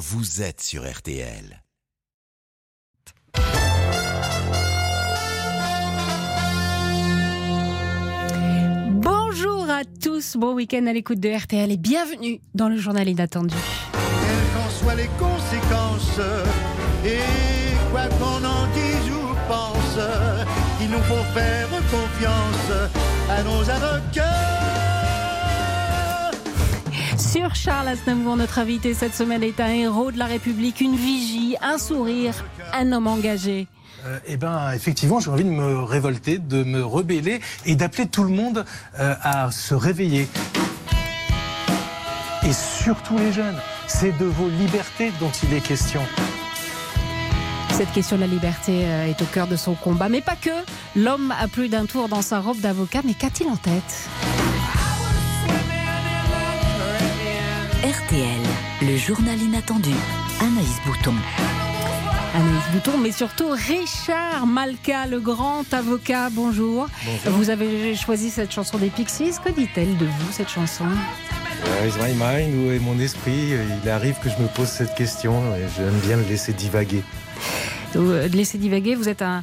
vous êtes sur RTL. Bonjour à tous, bon week-end à l'écoute de RTL et bienvenue dans le journal inattendu. Quelles qu'en soient les conséquences, et quoi qu'on en dise ou pense, il nous faut faire confiance à nos avocats. Sur Charles Aznavour, notre invité cette semaine est un héros de la République, une vigie, un sourire, un homme engagé. Euh, eh ben, effectivement, j'ai envie de me révolter, de me rebeller et d'appeler tout le monde euh, à se réveiller. Et surtout les jeunes. C'est de vos libertés dont il est question. Cette question de la liberté euh, est au cœur de son combat, mais pas que. L'homme a plus d'un tour dans sa robe d'avocat, mais qu'a-t-il en tête? RTL, le journal inattendu. Anaïs Bouton. Anaïs Bouton, mais surtout Richard Malka, le grand avocat. Bonjour. Vous avez choisi cette chanson des Pixies. Que dit-elle de vous, cette chanson? Where is my mind Où est mon esprit Il arrive que je me pose cette question et j'aime bien le laisser divaguer. De laisser divaguer, vous êtes un,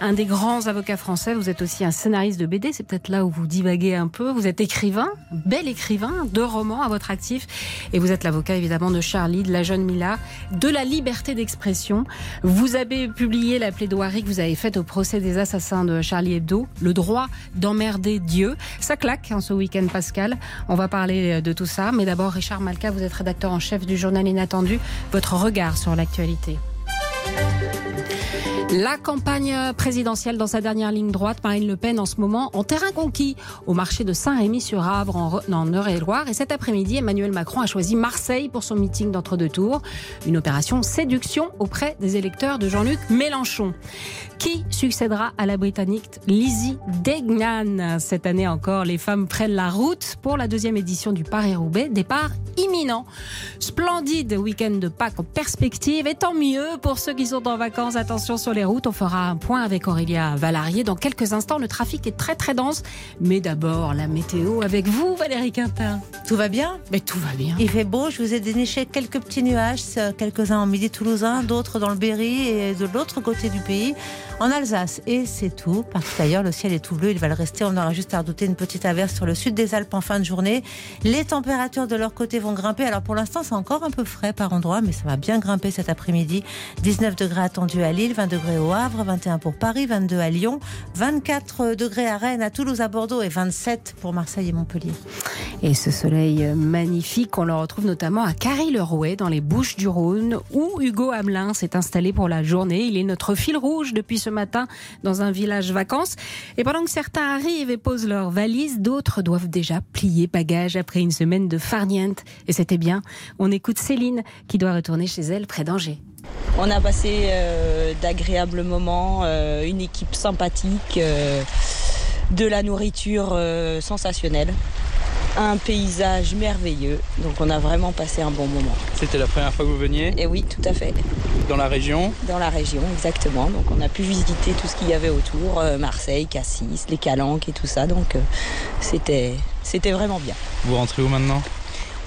un des grands avocats français. Vous êtes aussi un scénariste de BD. C'est peut-être là où vous divaguez un peu. Vous êtes écrivain, bel écrivain, deux romans à votre actif. Et vous êtes l'avocat évidemment de Charlie, de la jeune Mila, de la liberté d'expression. Vous avez publié la plaidoirie que vous avez faite au procès des assassins de Charlie Hebdo, le droit d'emmerder Dieu. Ça claque hein, ce week-end, Pascal. On va parler de tout ça. Mais d'abord, Richard Malka, vous êtes rédacteur en chef du journal Inattendu. Votre regard sur l'actualité. La campagne présidentielle dans sa dernière ligne droite, Marine Le Pen en ce moment en terrain conquis au marché de Saint-Rémy-sur-Avre en, Eure-et-Loire. Et cet après-midi, Emmanuel Macron a choisi Marseille pour son meeting d'entre-deux tours. Une opération séduction auprès des électeurs de Jean-Luc Mélenchon. Qui succédera à la Britannique? Lizzie Degnan Cette année encore, les femmes prennent la route pour la deuxième édition du Paris-Roubaix. Départ imminent. Splendide week-end de Pâques en perspective. Et tant mieux pour ceux qui sont en vacances. Attention sur les routes. On fera un point avec Aurélia Valarié dans quelques instants. Le trafic est très très dense. Mais d'abord, la météo avec vous, Valérie Quintin. Tout va bien? Mais tout va bien. Il fait beau, je vous ai déniché quelques petits nuages, quelques-uns en midi toulousain, d'autres dans le Berry et de l'autre côté du pays, en Alsace. Et c'est tout, parce que d'ailleurs le ciel est tout bleu, il va le rester, on aura juste à redouter une petite averse sur le sud des Alpes en fin de journée. Les températures de leur côté vont grimper, alors pour l'instant c'est encore un peu frais par endroit, mais ça va bien grimper cet après-midi. 19 degrés attendus à Lille, 20 degrés au Havre, 21 pour Paris, 22 à Lyon, 24 degrés à Rennes, à Toulouse, à Bordeaux et 27 pour Marseille et Montpellier. Et ce soleil magnifique, on le retrouve notamment à Carry-le-Rouet, dans les Bouches du Rhône, où Hugo Hamelin s'est installé pour la journée. Il est notre fil rouge depuis ce matin dans un village vacances. Et pendant que certains arrivent et posent leurs valises, d'autres doivent déjà plier bagages après une semaine de farniente. Et c'était bien. On écoute Céline qui doit retourner chez elle près d'Angers. On a passé euh, d'agréables moments, euh, une équipe sympathique, euh, de la nourriture sensationnelle, un paysage merveilleux. Donc on a vraiment passé un bon moment. C'était la première fois que vous veniez Et oui, tout à fait. dans la région. Dans la région, exactement. Donc on a pu visiter tout ce qu'il y avait autour, euh, Marseille, Cassis, les Calanques et tout ça. Donc euh, c'était c'était vraiment bien. Vous rentrez où maintenant?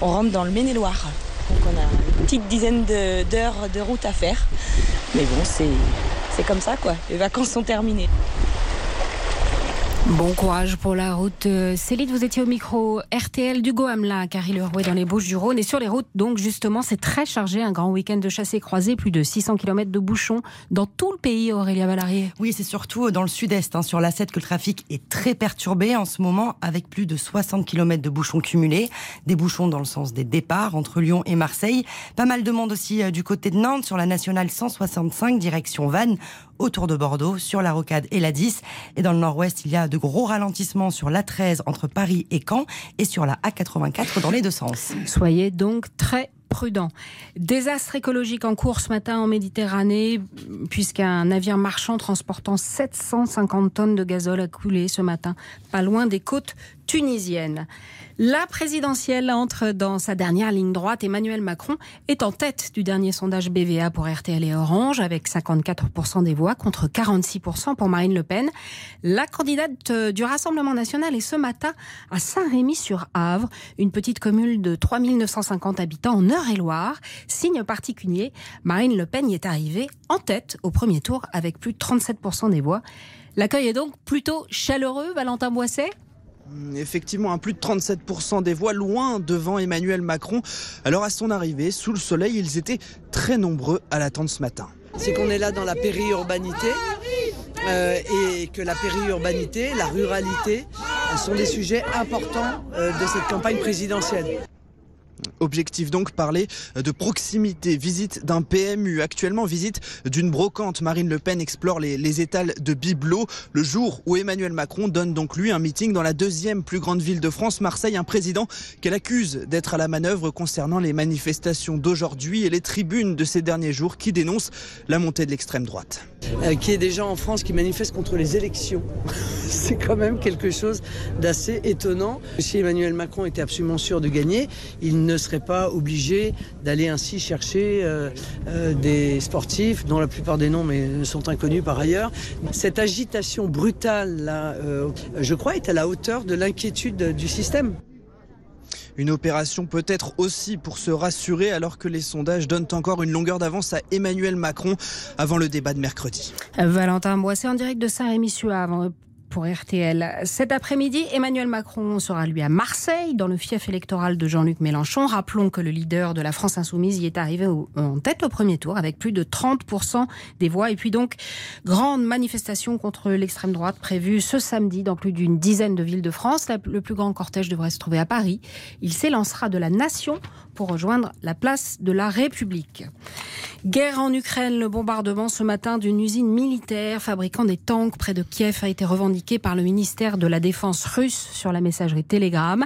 On rentre dans le Maine-et-Loire. Donc on a une petite dizaine de- d'heures de route à faire. Mais bon, c'est c'est comme ça quoi. Les vacances sont terminées. Bon courage pour la route. Euh, Céline, vous étiez au micro RTL d'Hugo Hamelin, Carrie Lerouet dans les Bouches du Rhône. Et sur les routes, donc justement, c'est très chargé. Un grand week-end de chassés croisés, plus de 600 km de bouchons dans tout le pays, Aurélia Valarié. Oui, c'est surtout dans le sud-est, hein, sur la 7, que le trafic est très perturbé en ce moment, avec plus de 60 km de bouchons cumulés. Des bouchons dans le sens des départs entre Lyon et Marseille. Pas mal de monde aussi euh, du côté de Nantes, sur la nationale 165, direction Vannes, autour de Bordeaux, sur la Rocade et la 10. Et dans le nord-ouest, il y a de gros ralentissements sur la 13 entre Paris et Caen, et sur la A84 dans les deux sens. Soyez donc très prudents. Désastre écologique en cours ce matin en Méditerranée, puisqu'un navire marchand transportant 750 tonnes de gazole a coulé ce matin, pas loin des côtes tunisiennes. La présidentielle entre dans sa dernière ligne droite. Emmanuel Macron est en tête du dernier sondage BVA pour RTL et Orange, avec 54% des voix contre 46% pour Marine Le Pen. La candidate euh, du Rassemblement national est ce matin à Saint-Rémy-sur-Avre, une petite commune de 3950 habitants en Eure-et-Loire. Signe particulier, Marine Le Pen y est arrivée en tête au premier tour avec plus de 37% des voix. L'accueil est donc plutôt chaleureux, Valentin Boisset? Effectivement, un plus de 37% des voix loin devant Emmanuel Macron. Alors à son arrivée, sous le soleil, ils étaient très nombreux à l'attendre ce matin. C'est qu'on est là dans la périurbanité euh, et que la périurbanité, la ruralité sont des sujets importants euh, de cette campagne présidentielle. Objectif donc parler de proximité, visite d'un PMU, actuellement visite d'une brocante. Marine Le Pen explore les, les, étals de Biblos le jour où Emmanuel Macron donne donc lui un meeting dans la deuxième plus grande ville de France, Marseille, un président qu'elle accuse d'être à la manœuvre concernant les manifestations d'aujourd'hui et les tribunes de ces derniers jours qui dénoncent la montée de l'extrême droite. Euh, qu'il y ait des gens en France qui manifestent contre les élections, c'est quand même quelque chose d'assez étonnant. Si Emmanuel Macron était absolument sûr de gagner, il ne serait pas obligé d'aller ainsi chercher euh, euh, des sportifs dont la plupart des noms mais, sont inconnus par ailleurs. Cette agitation brutale, là, euh, je crois, est à la hauteur de l'inquiétude du système. Une opération peut-être aussi pour se rassurer alors que les sondages donnent encore une longueur d'avance à Emmanuel Macron avant le débat de mercredi. Valentin Boisset en direct de Saint-Rémy-sur-Avre pour RTL. Cet après-midi, Emmanuel Macron sera lui à Marseille, dans le fief électoral de Jean-Luc Mélenchon. Rappelons que le leader de la France insoumise y est arrivé en tête au premier tour avec plus de 30% des voix. Et puis donc, grande manifestation contre l'extrême droite prévue ce samedi dans plus d'une dizaine de villes de France. Le plus grand cortège devrait se trouver à Paris. Il s'élancera de la nation pour rejoindre la place de la République. Guerre en Ukraine, le bombardement ce matin d'une usine militaire fabriquant des tanks près de Kiev a été revendiqué par le ministère de la Défense russe sur la messagerie Telegram.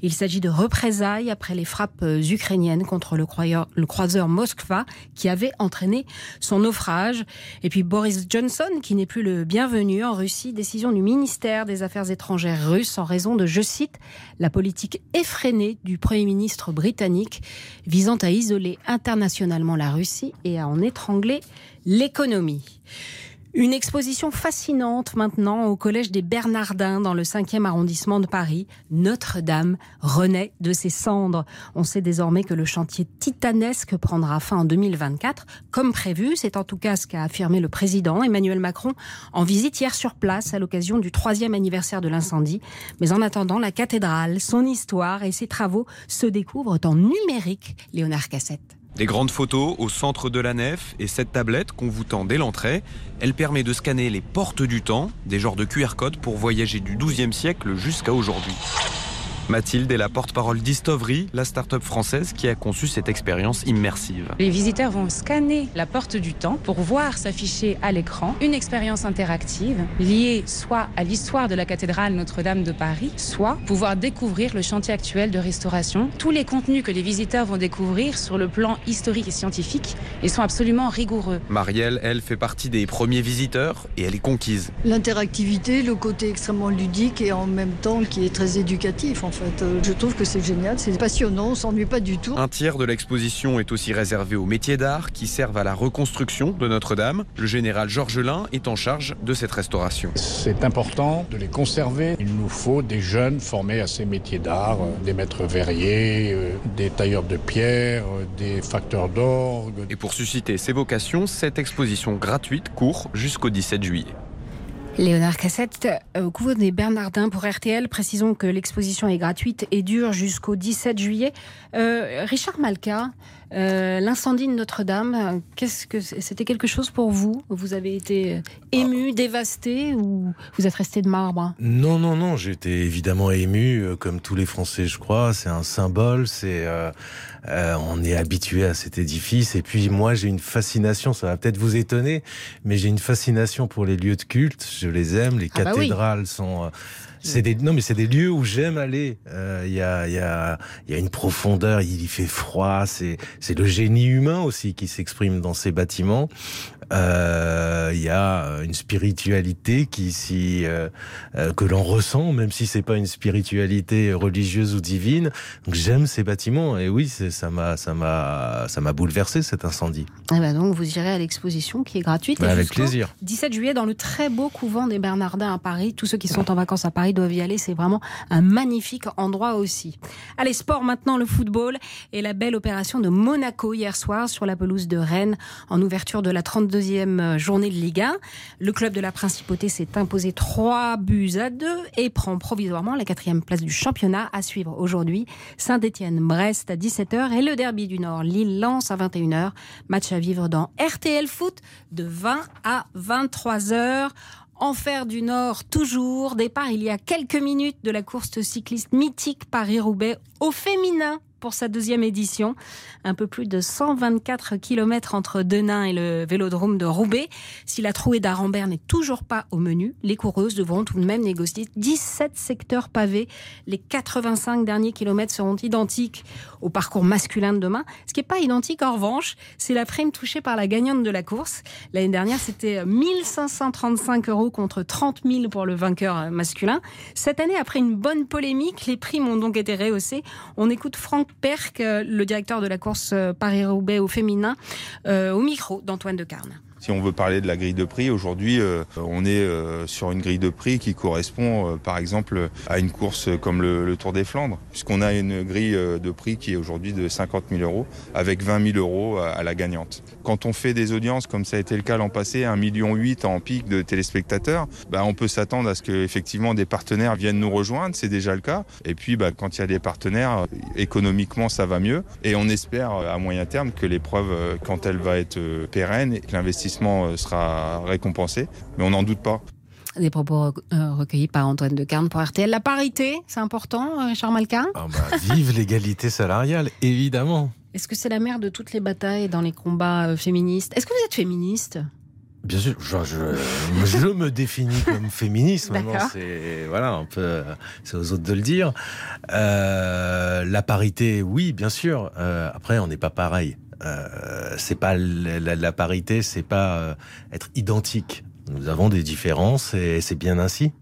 Il s'agit de représailles après les frappes ukrainiennes contre le, le croiseur Moskva qui avait entraîné son naufrage. Et puis Boris Johnson qui n'est plus le bienvenu en Russie, décision du ministère des Affaires étrangères russe en raison de, je cite, la politique effrénée du Premier ministre britannique visant à isoler internationalement la Russie et à en étrangler l'économie. Une exposition fascinante maintenant au Collège des Bernardins dans le 5e arrondissement de Paris. Notre-Dame renaît de ses cendres. On sait désormais que le chantier titanesque prendra fin en 2024, comme prévu. C'est en tout cas ce qu'a affirmé le président Emmanuel Macron en visite hier sur place à l'occasion du troisième anniversaire de l'incendie. Mais en attendant, la cathédrale, son histoire et ses travaux se découvrent en numérique. Léonard Cassette. Des grandes photos au centre de la nef et cette tablette qu'on vous tend dès l'entrée, elle permet de scanner les portes du temps, des genres de QR code pour voyager du XIIe siècle jusqu'à aujourd'hui. Mathilde est la porte-parole d'Istovery, la start-up française qui a conçu cette expérience immersive. Les visiteurs vont scanner la porte du temps pour voir s'afficher à l'écran une expérience interactive liée soit à l'histoire de la cathédrale Notre-Dame de Paris, soit pouvoir découvrir le chantier actuel de restauration. Tous les contenus que les visiteurs vont découvrir sur le plan historique et scientifique, ils sont absolument rigoureux. Marielle, elle, fait partie des premiers visiteurs et elle est conquise. L'interactivité, le côté extrêmement ludique et en même temps qui est très éducatif en fait. Je trouve que c'est génial, c'est passionnant, on s'ennuie pas du tout. Un tiers de l'exposition est aussi réservé aux métiers d'art qui servent à la reconstruction de Notre-Dame. Le général Georges Lin est en charge de cette restauration. C'est important de les conserver. Il nous faut des jeunes formés à ces métiers d'art, des maîtres verriers, des tailleurs de pierre, des facteurs d'orgue. Et pour susciter ces vocations, cette exposition gratuite court jusqu'au 17 juillet. Léonard Cassette, au couvre des Bernardins pour RTL, précisons que l'exposition est gratuite et dure jusqu'au 17 juillet. Euh, Richard Malka, euh, l'incendie de Notre-Dame, qu'est-ce que c'était quelque chose pour vous? Vous avez été ému, dévasté ou vous êtes resté de marbre? Non, non, non, j'étais évidemment ému, euh, comme tous les Français, je crois. C'est un symbole, c'est euh, euh, on est habitué à cet édifice. Et puis moi, j'ai une fascination. Ça va peut-être vous étonner, mais j'ai une fascination pour les lieux de culte. Je les aime. Les Ah bah oui. cathédrales sont c'est des non mais c'est des lieux où j'aime aller. Euh, Il y a y a y a une profondeur. Il y fait froid. C'est c'est le génie humain aussi qui s'exprime dans ces bâtiments. Euh, Il y a une spiritualité qui si euh, que l'on ressent, même si c'est pas une spiritualité religieuse ou divine. Donc j'aime ces bâtiments et oui, c'est- ça m'a ça m'a ça m'a bouleversé cet incendie. Eh ben donc vous irez à l'exposition qui est gratuite. Bah, avec plaisir. 17 juillet dans le très beau couvent des Bernardins à Paris. Tous ceux qui sont en vacances à Paris doivent aller. C'est vraiment un magnifique endroit aussi. Allez, sport maintenant, le football et la belle opération de Monaco hier soir sur la pelouse de Rennes en ouverture de la 32e journée de Ligue 1. Le club de la Principauté s'est imposé 3 buts à 2 et prend provisoirement la quatrième place du championnat à suivre aujourd'hui. Saint-Étienne-Brest à 17h et le derby du Nord, Lille-Lens à 21h. Match à vivre dans RTL Foot de 20 à 23h. Enfer du Nord, toujours. Départ il y a quelques minutes de la course cycliste mythique Paris-Roubaix au féminin pour sa deuxième édition. Un peu plus de 124 km entre Denain et le vélodrome de Roubaix. Si la trouée d'Arambert n'est toujours pas au menu, les coureuses devront tout de même négocier 17 secteurs pavés. Les 85 derniers kilomètres seront identiques au parcours masculin de demain. Ce qui n'est pas identique, en revanche, c'est la prime touchée par la gagnante de la course. L'année dernière, c'était 1535 euros contre 30 000 pour le vainqueur masculin. Cette année, après une bonne polémique, les primes ont donc été rehaussées. On écoute Franck Perc, le directeur de la course Paris-Roubaix au féminin, euh, au micro d'Antoine de Carne. Si on veut parler de la grille de prix, aujourd'hui, euh, on est euh, sur une grille de prix qui correspond, euh, par exemple, à une course comme le, Tour des Flandres, puisqu'on a une grille de prix qui est aujourd'hui de 50 000 euros, avec 20 000 euros à, la gagnante. Quand on fait des audiences, comme ça a été le cas l'an passé, 1,8 million en pic de téléspectateurs, bah, on peut s'attendre à ce que effectivement des partenaires viennent nous rejoindre, c'est déjà le cas. Et puis, bah, quand il y a des partenaires, économiquement, ça va mieux. Et on espère à moyen terme que l'épreuve, quand elle va être pérenne, que l'investissement sera récompensé, mais on n'en doute pas. Des propos recueillis par Antoine de Carne pour RTL. La parité, c'est important, Richard Malka? Ah bah, Vive l'égalité salariale, évidemment. Est-ce que c'est la mère de toutes les batailles dans les combats féministes? Est-ce que vous êtes féministe? Bien sûr, je, je, je, me définis comme féministe. Maintenant, c'est voilà, un peu, c'est aux autres de le dire. Euh, la parité, oui, bien sûr. Euh, après, on n'est pas pareil. Euh, c'est pas la, la, la parité, c'est pas euh, être identique. Nous avons des différences et c'est bien ainsi.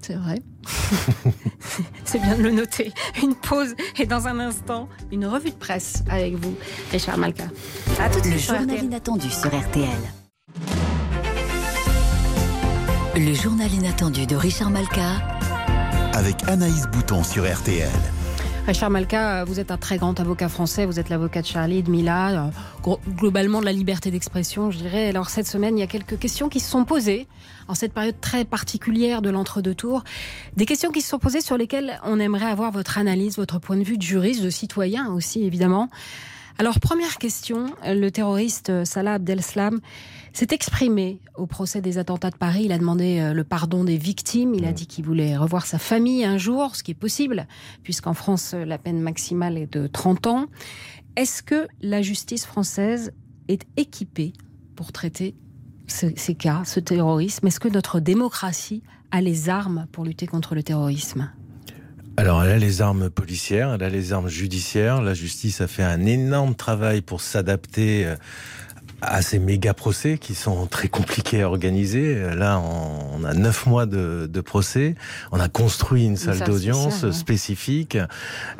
C'est vrai. c'est bien de le noter. Une pause et dans un instant, une revue de presse avec vous, Richard Malka. À tout de suite. Le journal inattendu sur RTL. Le journal inattendu de Richard Malka. Avec Anaïs Bouton sur RTL. Richard Malka, vous êtes un très grand avocat français, vous êtes l'avocat de Charlie, de Mila, globalement de la liberté d'expression, je dirais. Alors cette semaine, il y a quelques questions qui se sont posées en cette période très particulière de l'entre-deux tours. Des questions qui se sont posées sur lesquelles on aimerait avoir votre analyse, votre point de vue de juriste, de citoyen aussi, évidemment. Alors, première question, le terroriste Salah Abdeslam s'est exprimé au procès des attentats de Paris. Il a demandé le pardon des victimes. Il a dit qu'il voulait revoir sa famille un jour, ce qui est possible, puisqu'en France, la peine maximale est de 30 ans. Est-ce que la justice française est équipée pour traiter ces cas, ce terrorisme? Est-ce que notre démocratie a les armes pour lutter contre le terrorisme? Alors, elle a les armes policières, elle a les armes judiciaires. La justice a fait un énorme travail pour s'adapter à ces méga procès qui sont très compliqués à organiser. Là, on a neuf mois de, de, procès. On a construit une salle d'audience ouais. spécifique.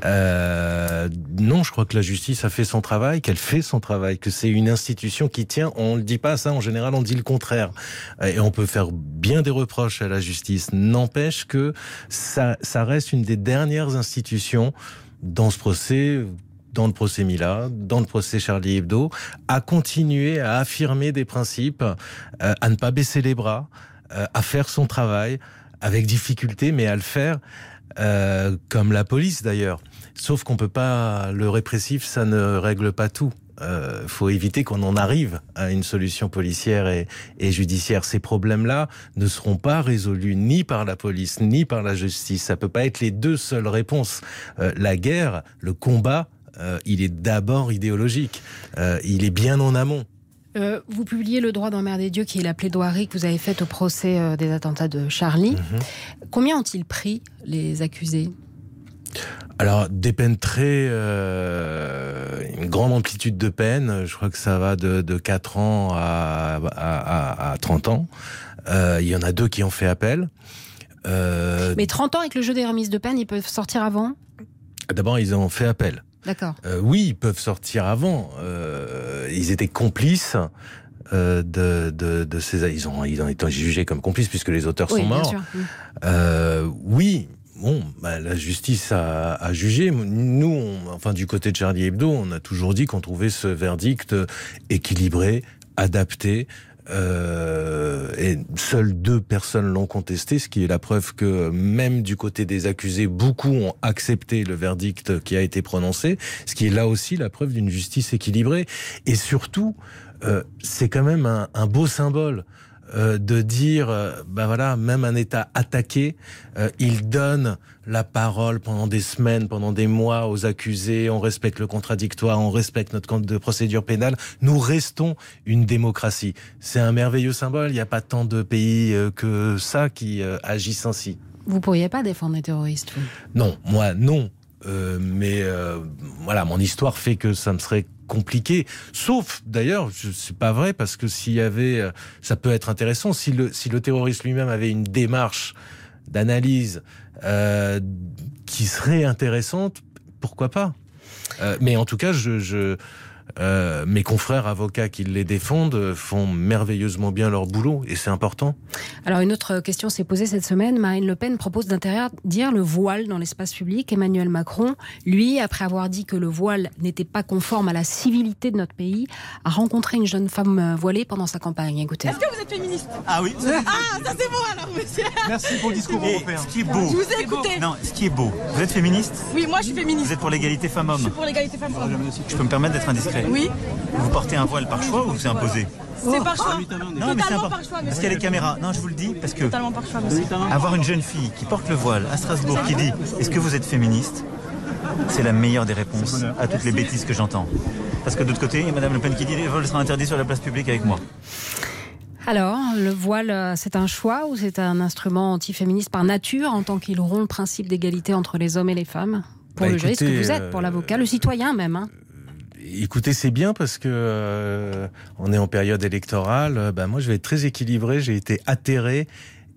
Euh, non, je crois que la justice a fait son travail, qu'elle fait son travail, que c'est une institution qui tient. On ne dit pas ça. En général, on dit le contraire. Et on peut faire bien des reproches à la justice. N'empêche que ça, ça reste une des dernières institutions dans ce procès dans le procès Mila, dans le procès Charlie Hebdo, à continuer à affirmer des principes, euh, à ne pas baisser les bras, euh, à faire son travail avec difficulté, mais à le faire euh, comme la police d'ailleurs. Sauf qu'on peut pas, le répressif, ça ne règle pas tout. Euh, faut éviter qu'on en arrive à une solution policière et, et judiciaire. Ces problèmes-là ne seront pas résolus ni par la police ni par la justice. Ça peut pas être les deux seules réponses. Euh, la guerre, le combat, euh, il est d'abord idéologique. Euh, il est bien en amont. Euh, vous publiez Le droit d'emmerder Dieu, qui est la plaidoirie que vous avez faite au procès des attentats de Charlie. -hmm. Combien ont-ils pris, les accusés? Alors, des peines très... Euh, une grande amplitude de peines. Je crois que ça va de, de 4 ans à, à, à 30 ans. Euh, il y en a deux qui ont fait appel. Euh, Mais 30 ans avec le jeu des remises de peine, ils peuvent sortir avant? D'abord, ils ont fait appel. D'accord. Euh, oui, ils peuvent sortir avant. Euh, ils étaient complices. euh, de, de, de ces ils ont ils ont été jugés comme complices puisque les auteurs Oui, sont bien morts. sûr. Euh, oui. Bon, bah, la justice a, a jugé. Nous, on- enfin, du côté de Charlie Hebdo, on a toujours dit qu'on trouvait ce verdict équilibré, adapté. Euh, et seules deux personnes l'ont contesté, ce qui est la preuve que même du côté des accusés, beaucoup ont accepté le verdict qui a été prononcé, ce qui est là aussi la preuve d'une justice équilibrée. Et surtout, euh, c'est quand même un, un beau symbole euh, de dire, euh, bah voilà, même un État attaqué, euh, il donne la parole pendant des semaines, pendant des mois aux accusés, on respecte le contradictoire, on respecte notre code de procédure pénale, nous restons une démocratie. C'est un merveilleux symbole, il n'y a pas tant de pays que ça qui agissent ainsi. Vous pourriez pas défendre les terroristes, vous? Non, moi non. Euh, mais euh, voilà, mon histoire fait que ça me serait compliqué. Sauf, d'ailleurs, c'est pas vrai parce que s'il y avait, euh, ça peut être intéressant si le si le terroriste lui-même avait une démarche d'analyse euh, qui serait intéressante, pourquoi pas? Euh, mais en tout cas, je, je euh, mes confrères avocats qui les défendent font merveilleusement bien leur boulot et c'est important. Alors une autre question s'est posée cette semaine. Marine Le Pen propose d'interdire le voile dans l'espace public. Emmanuel Macron, lui, après avoir dit que le voile n'était pas conforme à la civilité de notre pays, a rencontré une jeune femme euh, voilée pendant sa campagne. Écoutez. Est-ce que vous êtes féministe? Ah oui. Ah, ça c'est bon alors, monsieur. Merci pour le discours européen. Ce qui est beau. Je vous ai écouté. Non, ce qui est beau. Vous êtes féministe? Oui, moi je suis féministe. Vous êtes pour l'égalité Je femmes-hommes suis pour l'égalité femmes-femmes. Je peux me permettre d'être indiscret Oui. Vous portez un voile par choix ou c'est imposé C'est par choix. Non, mais c'est par choix, Parce qu'il y a les caméras. Non, je vous le dis parce que Totalement par choix, monsieur. avoir une jeune fille qui porte le voile à Strasbourg qui dit Est-ce que vous êtes féministe? C'est la meilleure des réponses à toutes les bêtises que j'entends. Parce que de l'autre côté, il y a Madame Le Pen qui dit Le voile sera interdit sur la place publique avec moi. Alors, le voile, euh, c'est un choix ou c'est un instrument antiféministe par nature en tant qu'il rompt le principe d'égalité entre les hommes et les femmes? Pour Bah, le juriste que vous êtes, pour euh, l'avocat, le citoyen même. hein. Écoutez, c'est bien parce que euh, on est en période électorale. Euh, Ben moi, je vais être très équilibré. J'ai été atterré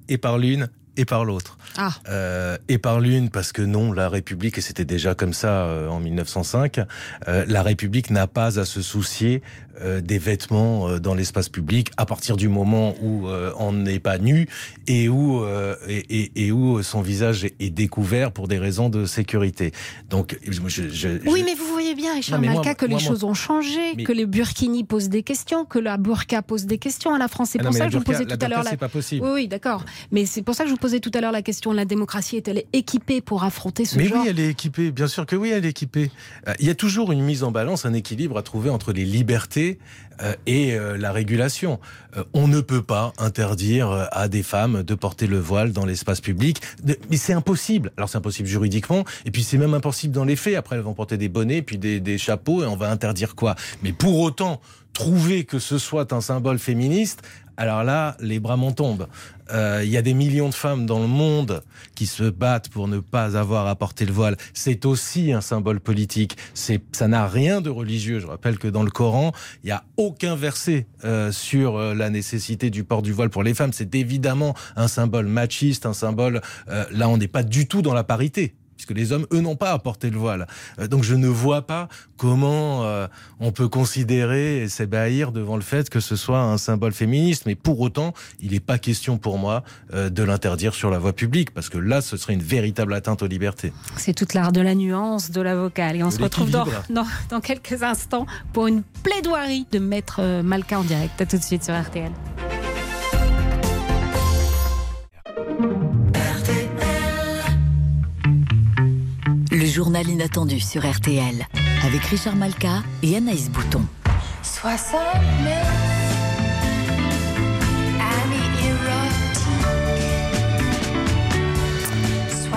et par l'une et par l'autre. Ah. Euh, et par l'une parce que non, la République, et c'était déjà comme ça euh, en 1905, euh, la République n'a pas à se soucier euh, des vêtements euh, dans l'espace public à partir du moment où euh, on n'est pas nu et où euh, et, et- et où son visage est, est découvert pour des raisons de sécurité. Donc, je, je- je- Oui, mais vous voyez bien, Richard Non, moi- que moi, les moi- choses ont changé, Mais- que les burkinis posent des questions, que la burqa pose des questions à la France. C'est Ah pour ça que je vous posais tout à l'heure. c'est pas possible. Oui, oui, d'accord. Mais c'est pour ça que je vous posais tout à l'heure la question la démocratie est-elle équipée pour affronter ce Mais genre oui, elle est équipée. Bien sûr que oui, elle est équipée. Euh, Il y a toujours une mise en balance, un équilibre à trouver entre les libertés euh, et euh, la régulation. On ne peut pas interdire à des femmes de porter le voile dans l'espace public. Mais c'est impossible. Alors c'est impossible juridiquement, et puis c'est même impossible dans les faits. Après, elles vont porter des bonnets, puis des, des chapeaux, et on va interdire quoi? Mais pour autant, trouver que ce soit un symbole féministe, alors là, les bras m'en tombent. Euh, Il y a des millions de femmes dans le monde qui se battent pour ne pas avoir à porter le voile. C'est aussi un symbole politique. C'est, ça n'a rien de religieux. Je rappelle que dans le Coran, il n'y a aucun verset euh, sur euh, la nécessité du port du voile pour les femmes. C'est évidemment un symbole machiste, un symbole. euh, là, on n'est pas du tout dans la parité puisque les hommes, eux, n'ont pas à porter le voile. Euh, donc je ne vois pas comment euh, on peut considérer et s'ébahir devant le fait que ce soit un symbole féministe. Mais pour autant, il n'est pas question pour moi euh, de l'interdire sur la voie publique, parce que là, ce serait une véritable atteinte aux libertés. C'est toute l'art de la nuance, de l'avocat. Et on De se retrouve dans, dans, dans quelques instants pour une plaidoirie de Maître Malka en direct. À tout de suite sur RTL. Journal inattendu sur RTL avec Richard Malka et Anaïs Bouton. 69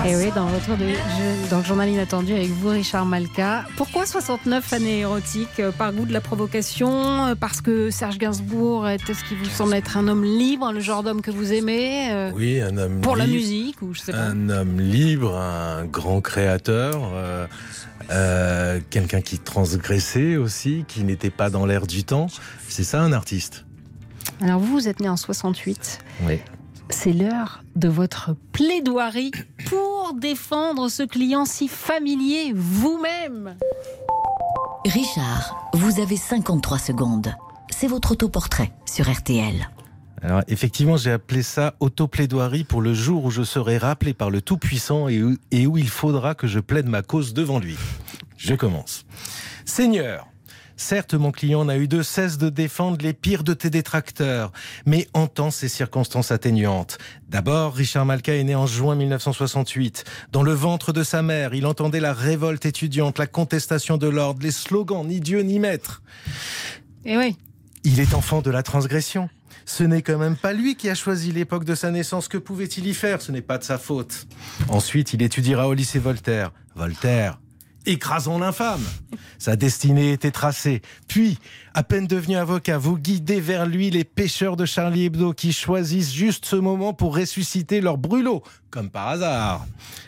Et oui, dans le retour de, je- dans le journal inattendu avec vous, Richard Malka. Pourquoi 69 années érotiques? Euh, Par goût de la provocation Euh, Parce que Serge Gainsbourg est ce qui vous semble être un homme libre, le genre d'homme que vous aimez Euh, Oui, un homme Pour la musique ou je sais pas? Un homme libre, un grand créateur, euh, euh, quelqu'un qui transgressait aussi, qui n'était pas dans l'air du temps. C'est ça un artiste? Alors vous, vous êtes né en 68. Oui. C'est l'heure de votre plaidoirie pour défendre ce client si familier vous-même. Richard, vous avez 53 secondes. c'est votre autoportrait sur RTL. Alors effectivement, j'ai appelé ça autoplaidoirie pour le jour où je serai rappelé par le Tout-Puissant et où, et où il faudra que je plaide ma cause devant lui. Je commence. Seigneur, Certes, mon client n'a eu de cesse de défendre les pires de tes détracteurs, mais entends ces circonstances atténuantes. D'abord, Richard Malka est né en juin 1968. Dans le ventre de sa mère, il entendait la révolte étudiante, la contestation de l'ordre, les slogans ni Dieu ni maître. Et oui. Il est enfant de la transgression. Ce n'est quand même pas lui qui a choisi l'époque de sa naissance. Que pouvait-il y faire? Ce n'est pas de sa faute. Ensuite, il étudiera au lycée Voltaire. Voltaire, écrasons l'infâme. Sa destinée était tracée. Puis, à peine devenu avocat, vous guidez vers lui les pêcheurs de Charlie Hebdo qui choisissent juste ce moment pour ressusciter leur brûlot, comme par hasard.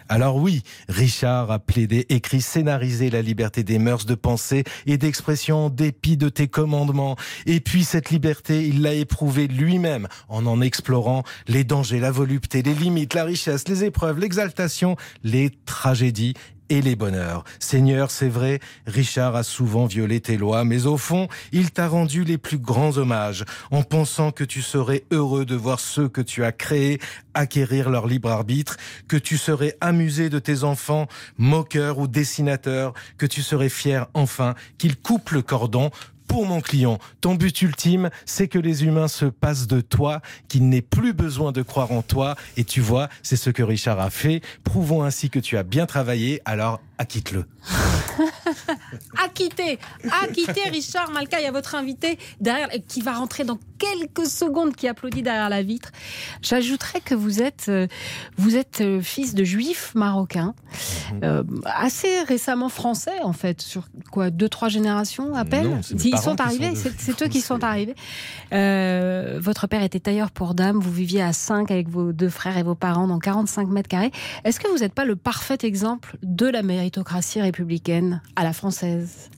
Alors oui, Richard a plaidé, écrit, scénarisé la liberté des mœurs de pensée et d'expression en dépit de tes commandements. Et puis cette liberté, il l'a éprouvée lui-même en en explorant les dangers, la volupté, les limites, la richesse, les épreuves, l'exaltation, les tragédies et les bonheurs. Seigneur, c'est vrai, Richard a souvent violé tes lois, mais au fond, il t'a rendu les plus grands hommages, en pensant que tu serais heureux de voir ceux que tu as créés acquérir leur libre arbitre, que tu serais amusé de tes enfants, moqueurs ou dessinateurs, que tu serais fier enfin qu'ils coupent le cordon pour mon client, ton but ultime, c'est que les humains se passent de toi, qu'ils n'aient plus besoin de croire en toi. Et tu vois, c'est ce que Richard a fait. Prouvons ainsi que tu as bien travaillé, alors acquitte-le. Acquitté, acquitté Richard Malka, il y a votre invité derrière qui va rentrer dans quelques secondes, qui applaudit derrière la vitre. J'ajouterais que vous êtes, euh, vous êtes euh, fils de juifs marocains, Mhm. euh, assez récemment français en fait, sur quoi deux trois générations à peine. Non, Ils sont arrivés, de- c'est eux qui sont arrivés. Euh, votre père était tailleur pour dames, vous viviez à 5 avec vos deux frères et vos parents dans 45 mètres carrés. Est-ce que vous n'êtes pas le parfait exemple de la républicaine à la française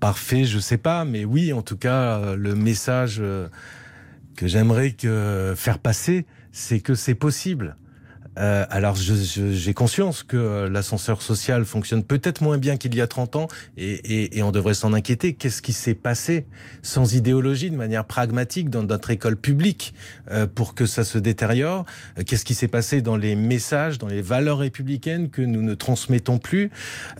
Parfait, je sais pas, mais oui, en tout cas, le message euh, que j'aimerais faire passer, c'est que c'est possible. Euh, alors, j'ai conscience que euh, l'ascenseur social fonctionne peut-être moins bien qu'il y a 30 ans, et, et- et on devrait s'en inquiéter. Qu'est-ce qui s'est passé sans idéologie, de manière pragmatique, dans notre école publique, euh, pour que ça se détériore? Euh, Qu'est-ce qui s'est passé dans les messages, dans les valeurs républicaines que nous ne transmettons plus?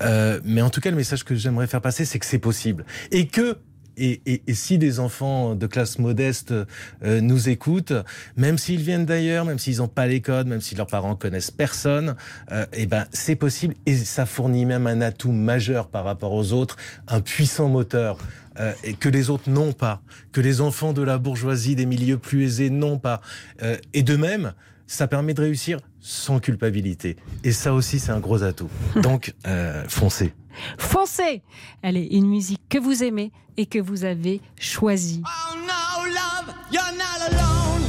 Euh, Mais en tout cas, le message que j'aimerais faire passer, c'est que c'est possible. Et que et, et- et si des enfants de classe modeste euh, nous écoutent, même s'ils viennent d'ailleurs, même s'ils n'ont pas les codes, même si leurs parents connaissent personne, euh, eh ben c'est possible et ça fournit même un atout majeur par rapport aux autres, un puissant moteur. euh, et que les autres n'ont pas, que les enfants de la bourgeoisie des milieux plus aisés n'ont pas. Euh, et de même, ça permet de réussir sans culpabilité. Et ça aussi, c'est un gros atout. Donc, euh, foncez. Foncez Elle est une musique que vous aimez et que vous avez choisie. No, love, you're not alone.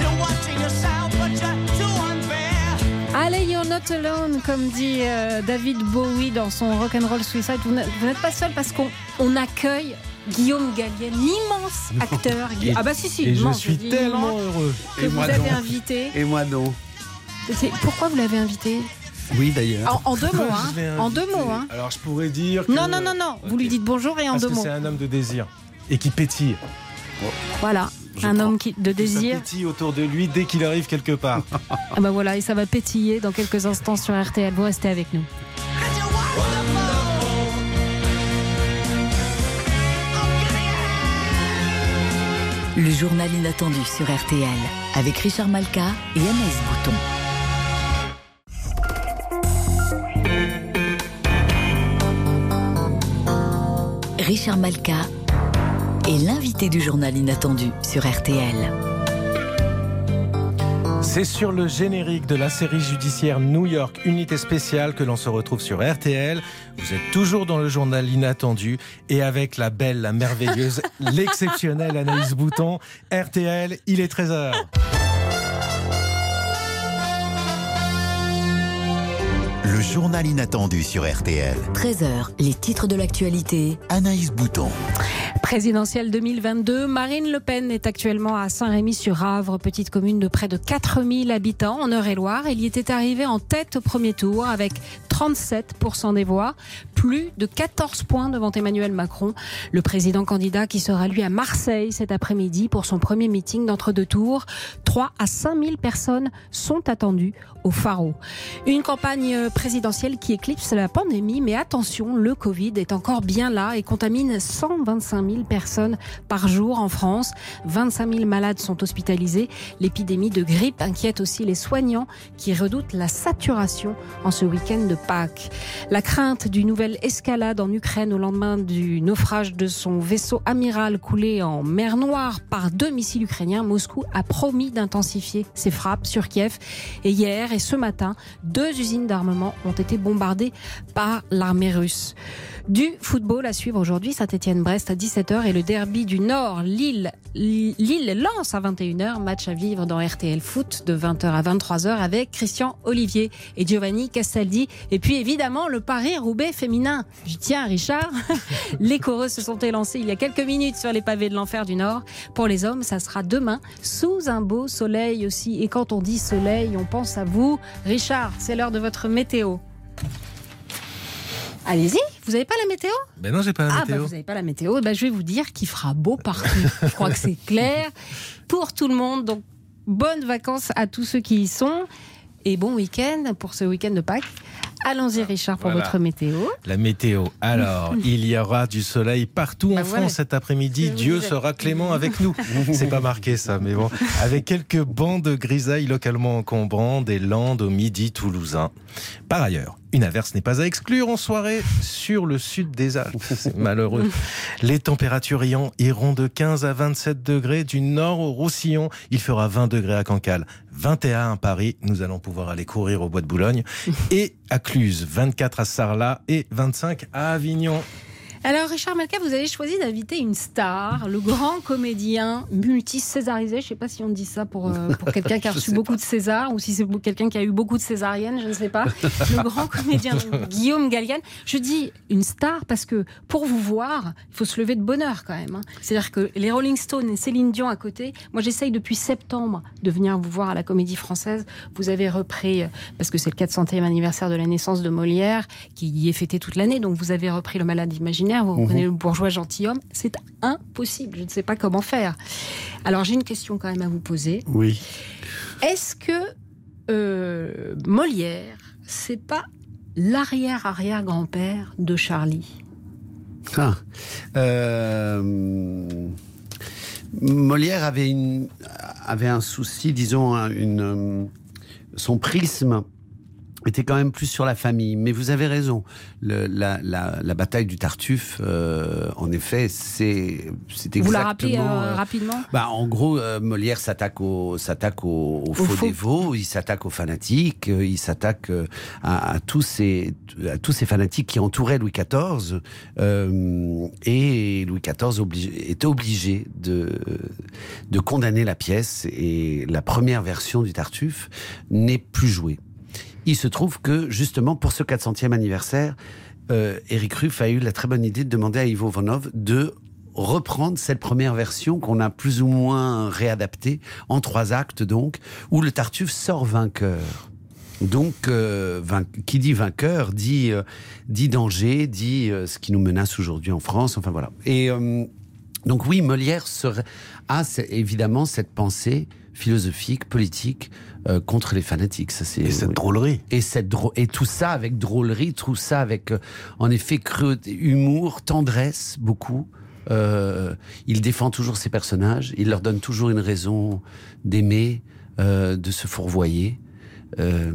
You're watching yourself, but you're too unfair. Allez, you're not alone, comme dit euh, David Bowie dans son Rock'n'Roll Suicide. Vous n'êtes vous n'êtes pas seul parce qu'on on accueille Guillaume Gallienne, l'immense acteur. Et- ah bah si, si, et je immense, suis tellement immense, heureux. Que vous avez invité. Et moi non. Pourquoi vous l'avez invité? Oui, d'ailleurs. en, en deux mots, hein En deux mots, hein Alors, je pourrais dire que... Non, non, non, non. Vous lui dites bonjour et en Parce deux que mots. c'est un homme de désir et qui pétille. Voilà, Je un crois. homme qui, de Ça désir. pétille autour de lui dès qu'il arrive quelque part. Ah bah voilà, et ça va pétiller dans quelques instants sur RTL. Vous restez avec nous. Le journal inattendu sur RTL avec Richard Malka et Anaïs Bouton. Richard Malka est l'invité du journal inattendu sur RTL. C'est sur le générique de la série judiciaire New York Unité Spéciale que l'on se retrouve sur RTL. Vous êtes toujours dans le journal inattendu et avec la belle, la merveilleuse, l'exceptionnelle Anaïs Bouton. RTL, il est 13h. Le journal inattendu sur RTL. 13h, les titres de l'actualité. Anaïs Bouton. Présidentielle 2022, Marine Le Pen est actuellement à Saint-Rémy-sur-Avre, petite commune de près de 4000 habitants en Eure-et-Loire. Elle y était arrivée en tête au premier tour avec 37% des voix, plus de 14 points devant Emmanuel Macron, le président candidat qui sera lui à Marseille cet après-midi pour son premier meeting d'entre-deux tours. 3 à 5 000 personnes sont attendues au Faro. Une campagne présidentielle qui éclipse la pandémie, mais attention, le Covid est encore bien là et contamine 125 000 personnes par jour en France. 25 000 malades sont hospitalisés. L'épidémie de grippe inquiète aussi les soignants qui redoutent la saturation en ce week-end de Pâques. La crainte d'une nouvelle escalade en Ukraine au lendemain du naufrage de son vaisseau amiral coulé en mer Noire par deux missiles ukrainiens, Moscou a promis d'intensifier ses frappes sur Kiev. Et hier et ce matin, deux usines d'armement ont été bombardées par l'armée russe. Du football à suivre aujourd'hui, Saint-Etienne-Brest à 17h et le derby du Nord, Lille, lance à 21h, match à vivre dans RTL Foot de 20h à 23h avec Christian Olivier et Giovanni Castaldi. Et puis évidemment le Paris-Roubaix féminin. Je tiens Richard, les coureuses se sont élancées il y a quelques minutes sur les pavés de l'enfer du Nord. Pour les hommes, ça sera demain sous un beau soleil aussi. Et quand on dit soleil, on pense à vous. Richard, c'est l'heure de votre météo. Allez-y, vous n'avez pas la météo? Ben non, j'ai pas la ah, météo. bah vous n'avez pas la météo. Ben, je vais vous dire qu'il fera beau partout. je crois que c'est clair pour tout le monde. Donc, bonnes vacances à tous ceux qui y sont. Et bon week-end pour ce week-end de Pâques. Allons-y, Richard, pour Voilà. votre météo. La météo. Alors, il y aura du soleil partout Bah en voilà. France cet après-midi. Dieu sera clément avec nous. C'est pas marqué ça, mais bon. Avec quelques bancs de grisailles localement encombrants des Landes au midi toulousain. Par ailleurs, une averse n'est pas à exclure en soirée sur le sud des Alpes. C'est malheureux. Les températures iront- iront de 15 à 27 degrés du nord au Roussillon. Il fera 20 degrés à Cancale, 21 à Paris. Nous allons pouvoir aller courir au bois de Boulogne. Et à Cluse, 24 à Sarlat et 25 à Avignon. Alors, Richard Malka, vous avez choisi d'inviter une star, le grand comédien multi-césarisé. Je ne sais pas si on dit ça pour, euh, pour quelqu'un qui a reçu beaucoup de César ou si c'est quelqu'un qui a eu beaucoup de césariennes, je ne sais pas. Le grand comédien Guillaume Gallienne. Je dis une star parce que pour vous voir, il faut se lever de bonne heure quand même. hein. C'est-à-dire que les Rolling Stones et Céline Dion à côté, moi j'essaye depuis septembre de venir vous voir à la Comédie Française. Vous avez repris, euh, parce que c'est le 400e anniversaire de la naissance de Molière, qui y est fêté toute l'année, donc vous avez repris Le Malade imaginaire, vous reprenez Mhm. Le Bourgeois gentilhomme. C'est impossible, je ne sais pas comment faire. Alors j'ai une question quand même à vous poser. Oui. Est-ce que euh, Molière, c'est pas l'arrière-arrière-grand-père de Charlie? Ah. Euh, Molière avait, une, avait un souci, disons, un- une, euh, son prisme était quand même plus sur la famille. Mais vous avez raison. Le- la, la- la bataille du Tartuffe, euh, en effet, c'est c'est exactement. Vous la rappelez euh, euh, rapidement? bah, en gros, euh, Molière s'attaque aux s'attaque aux faux, faux. dévots, il s'attaque aux fanatiques, il s'attaque à, à tous ces à tous ces fanatiques qui entouraient Louis XIV. et Louis XIV obligé- était obligé de de condamner la pièce et la première version du Tartuffe n'est plus jouée. Il se trouve que justement pour ce 400e anniversaire, euh, Eric Ruff a eu la très bonne idée de demander à Ivo Vanov de reprendre cette première version qu'on a plus ou moins réadaptée en trois actes donc, où le Tartuffe sort vainqueur. Donc, euh, qui dit vainqueur dit, euh, danger, dit euh, ce qui nous menace aujourd'hui en France. Enfin voilà. Et donc oui, Molière a évidemment cette pensée philosophique, politique euh, contre les fanatiques. Ça, c'est, et cette drôlerie. Et, cette dro- et tout ça avec drôlerie, tout ça avec, euh, en effet, cruauté, humour, tendresse, beaucoup. Euh, il défend toujours ses personnages, il leur donne toujours une raison d'aimer, euh, de se fourvoyer. Euh,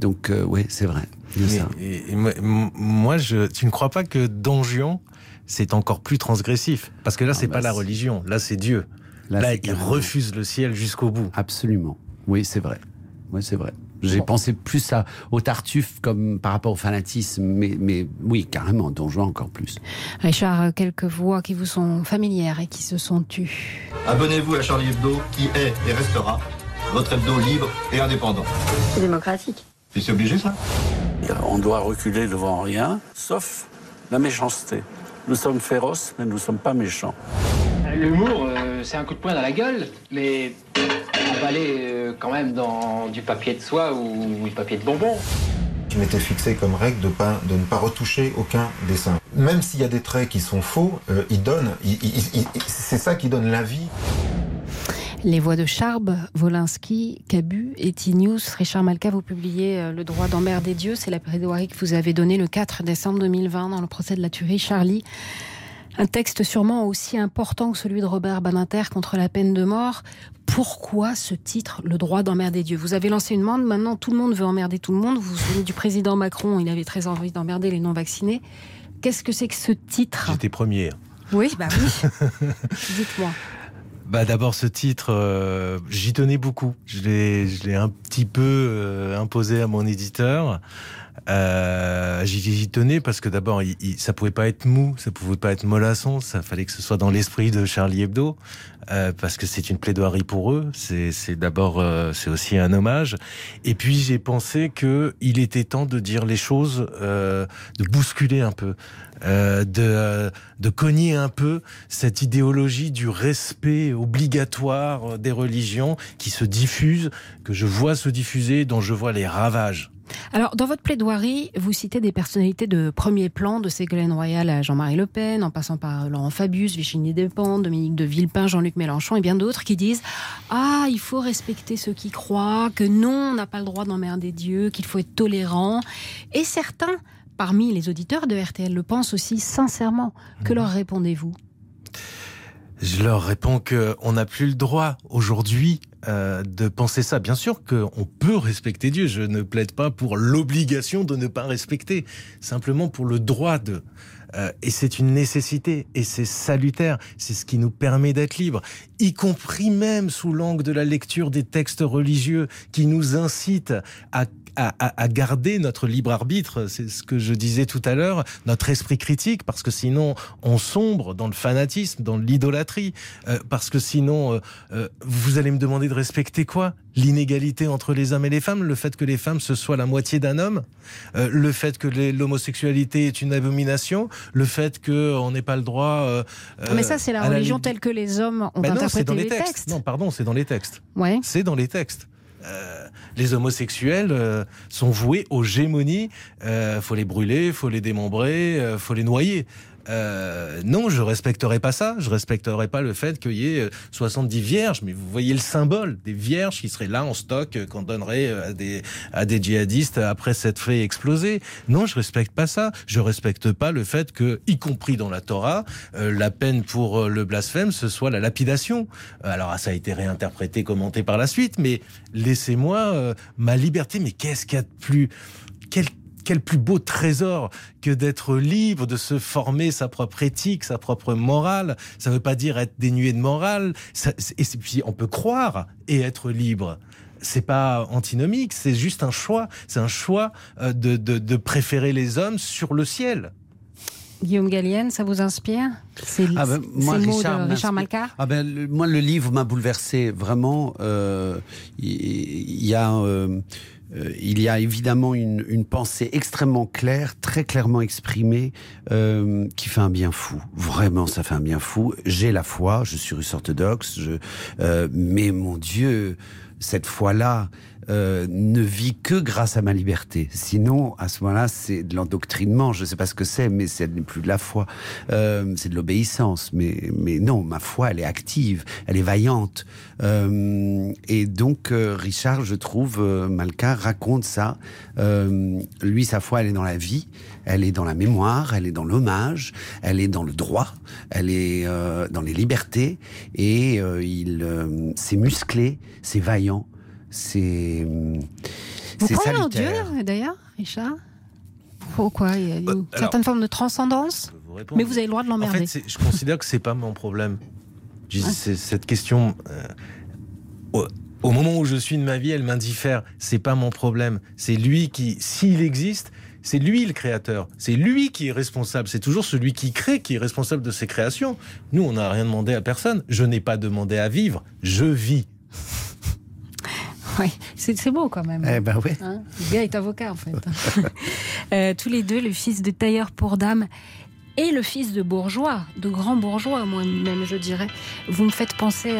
donc, oui, c'est vrai. Mais- ça. et- et moi- je, tu ne crois pas que Don Juan, c'est encore plus transgressif? Parce que là, c'est bah, pas la c'est- religion, là, c'est Dieu. Là, Là, il refuse le ciel jusqu'au bout. Absolument. Oui, c'est vrai. Oui, c'est vrai. J'ai pensé plus à, au Tartuffe comme par rapport au fanatisme, mais, mais oui, carrément, Don Juan encore plus. Richard, euh, quelques voix qui vous sont familières et qui se sont tues. Abonnez-vous à Charlie Hebdo, qui est et restera votre hebdo libre et indépendant. C'est démocratique. Et c'est obligé, ça? On doit reculer devant rien, sauf la méchanceté. Nous sommes féroces, mais nous ne sommes pas méchants. L'humour, euh, c'est un coup de poing dans la gueule, mais on va aller euh, quand même dans du papier de soie ou du papier de bonbon. Je m'étais fixé comme règle de, pas, de ne pas retoucher aucun dessin. Même s'il y a des traits qui sont faux, euh, ils donnent, c'est ça qui donne la vie. Les voix de Charb, Wolinski, Cabu et Tinius. Richard Malka, vous publiez euh, Le droit d'emmerder Dieu. C'est la plaidoirie que vous avez donnée le 4 décembre 2020 dans le procès de la tuerie Charlie. Un texte sûrement aussi important que celui de Robert Badinter contre la peine de mort. Pourquoi ce titre, Le droit d'emmerder Dieu? Vous avez lancé une demande, maintenant tout le monde veut emmerder tout le monde. Vous vous souvenez du président Macron, il avait très envie d'emmerder les non-vaccinés. Qu'est-ce que c'est que ce titre? J'étais premier. Oui, bah oui. Dites-moi. Bah d'abord ce titre, euh, j'y tenais beaucoup. Je l'ai, je l'ai un petit peu euh, imposé à mon éditeur. Euh, j'y, tenais parce que d'abord, ça pouvait pas être mou, ça pouvait pas être mollasson. Ça fallait que ce soit dans l'esprit de Charlie Hebdo, euh, parce que c'est une plaidoirie pour eux. C'est, c'est d'abord, euh, c'est aussi un hommage. Et puis j'ai pensé que il était temps de dire les choses, euh, de bousculer un peu, euh, de, euh, de cogner un peu cette idéologie du respect obligatoire des religions qui se diffuse, que je vois se diffuser, dont je vois les ravages. Alors, dans votre plaidoirie, vous citez des personnalités de premier plan, de Ségolène Royal à Jean-Marie Le Pen, en passant par Laurent Fabius, Virginie Despentes, Dominique de Villepin, Jean-Luc Mélenchon et bien d'autres qui disent Ah, il faut respecter ceux qui croient, que non, on n'a pas le droit d'emmerder Dieu, qu'il faut être tolérant. Et certains, parmi les auditeurs de RTL, le pensent aussi sincèrement. Que leur répondez-vous? Je leur réponds que on n'a plus le droit aujourd'hui euh, de penser ça. Bien sûr qu'on peut respecter Dieu. Je ne plaide pas pour l'obligation de ne pas respecter, simplement pour le droit de. Euh, et c'est une nécessité et c'est salutaire. C'est ce qui nous permet d'être libres, y compris même sous l'angle de la lecture des textes religieux qui nous incitent à à, à- à garder notre libre arbitre, c'est ce que je disais tout à l'heure, notre esprit critique, parce que sinon on sombre dans le fanatisme, dans l'idolâtrie, euh, parce que sinon euh, euh, vous allez me demander de respecter quoi? L'inégalité entre les hommes et les femmes, le fait que les femmes ce soit la moitié d'un homme, euh, le fait que l'homosexualité est une abomination, le fait qu'on n'ait pas le droit. Ah, Mais ça, c'est la religion telle que les hommes ont Ben non, interprété dans les, les textes. textes. Non, pardon, c'est dans les textes. Ouais. C'est dans les textes. Euh, les homosexuels euh, sont voués aux gémonies. Euh, faut les brûler, faut les démembrer, faut les noyer. Euh, non, je respecterai pas ça. Je respecterai pas le fait qu'il y ait euh, 70 vierges. Mais vous voyez le symbole des vierges qui seraient là en stock euh, qu'on donnerait euh, à des à des djihadistes après s'être fait exploser. Non, je respecte pas ça. Je respecte pas le fait que, y compris dans la Torah, euh, la peine pour euh, le blasphème ce soit la lapidation. Euh, Alors ça a été réinterprété, commenté par la suite, mais laissez-moi euh, ma liberté. Mais qu'est-ce qu'il y a de plus quel plus beau trésor que d'être libre, de se former sa propre éthique, sa propre morale. Ça ne veut pas dire être dénué de morale. Ça- et puis on peut croire et être libre. C'est pas antinomique, c'est juste un choix. C'est un choix euh, de, de, de préférer les hommes sur le ciel. Guillaume Gallienne, ça vous inspire? C'est Ah ben, moi, ces mots Richard, de Richard. Malka Ah ben, le- moi, le livre m'a bouleversé vraiment. euh, Il il y, a, euh, euh, il y a évidemment une, pensée extrêmement claire, très clairement exprimée, euh, qui fait un bien fou. Vraiment, ça fait un bien fou. J'ai la foi, je suis russe orthodoxe, euh, mais mon Dieu, cette foi-là. Euh, ne vit que grâce à ma liberté. Sinon, à ce moment-là, c'est de l'endoctrinement. Je ne sais pas ce que c'est, mais ce n'est plus de la foi. Euh, c'est de l'obéissance. Mais, mais non, ma foi, elle est active, elle est vaillante. Euh, et donc, euh, Richard, je trouve, euh, Malka raconte ça. Euh, lui, sa foi, elle est dans la vie, elle est dans la mémoire, elle est dans l'hommage, elle est dans le droit, elle est dans les libertés. Et il, c'est musclé, c'est vaillant, c'est Vous c'est croyez en Dieu, d'ailleurs, Richard? Pourquoi? Il y a une alors- certaine forme de transcendance. Mais vous avez le droit de En l'emmerder. fait, je considère que c'est pas mon problème. Je c'est- cette question, euh, au, au moment où je suis de ma vie, elle m'indiffère. C'est pas mon problème. C'est lui qui, s'il existe, c'est lui le créateur. C'est lui qui est responsable. C'est toujours celui qui crée qui est responsable de ses créations. Nous, on n'a rien demandé à personne. Je n'ai pas demandé à vivre. Je vis. Oui, c'est c'est beau quand même. Eh ben oui. Hein le gars est avocat en fait. Euh, tous les deux, le fils de tailleur pour dames. et le fils de bourgeois, de grands bourgeois, moi-même, je dirais. Vous me faites penser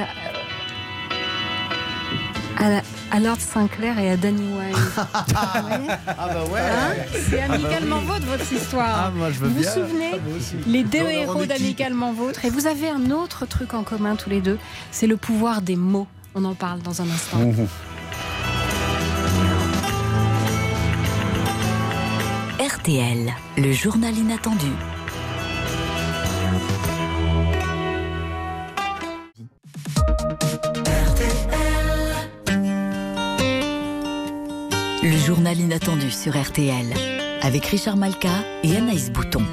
à, à, Lord Sinclair et à Danny Wilde. Ah bah ouais. Hein C'est Ah bah amicalement oui. vôtre votre histoire. Ah, moi, je veux vous vous souvenez Ah. Les deux héros d'Amicalement vôtre. Et vous avez un autre truc en commun tous les deux, c'est le pouvoir des mots. On en parle dans un instant. RTL, le journal inattendu. Le journal inattendu sur RTL avec Richard Malka et Anaïs Bouton.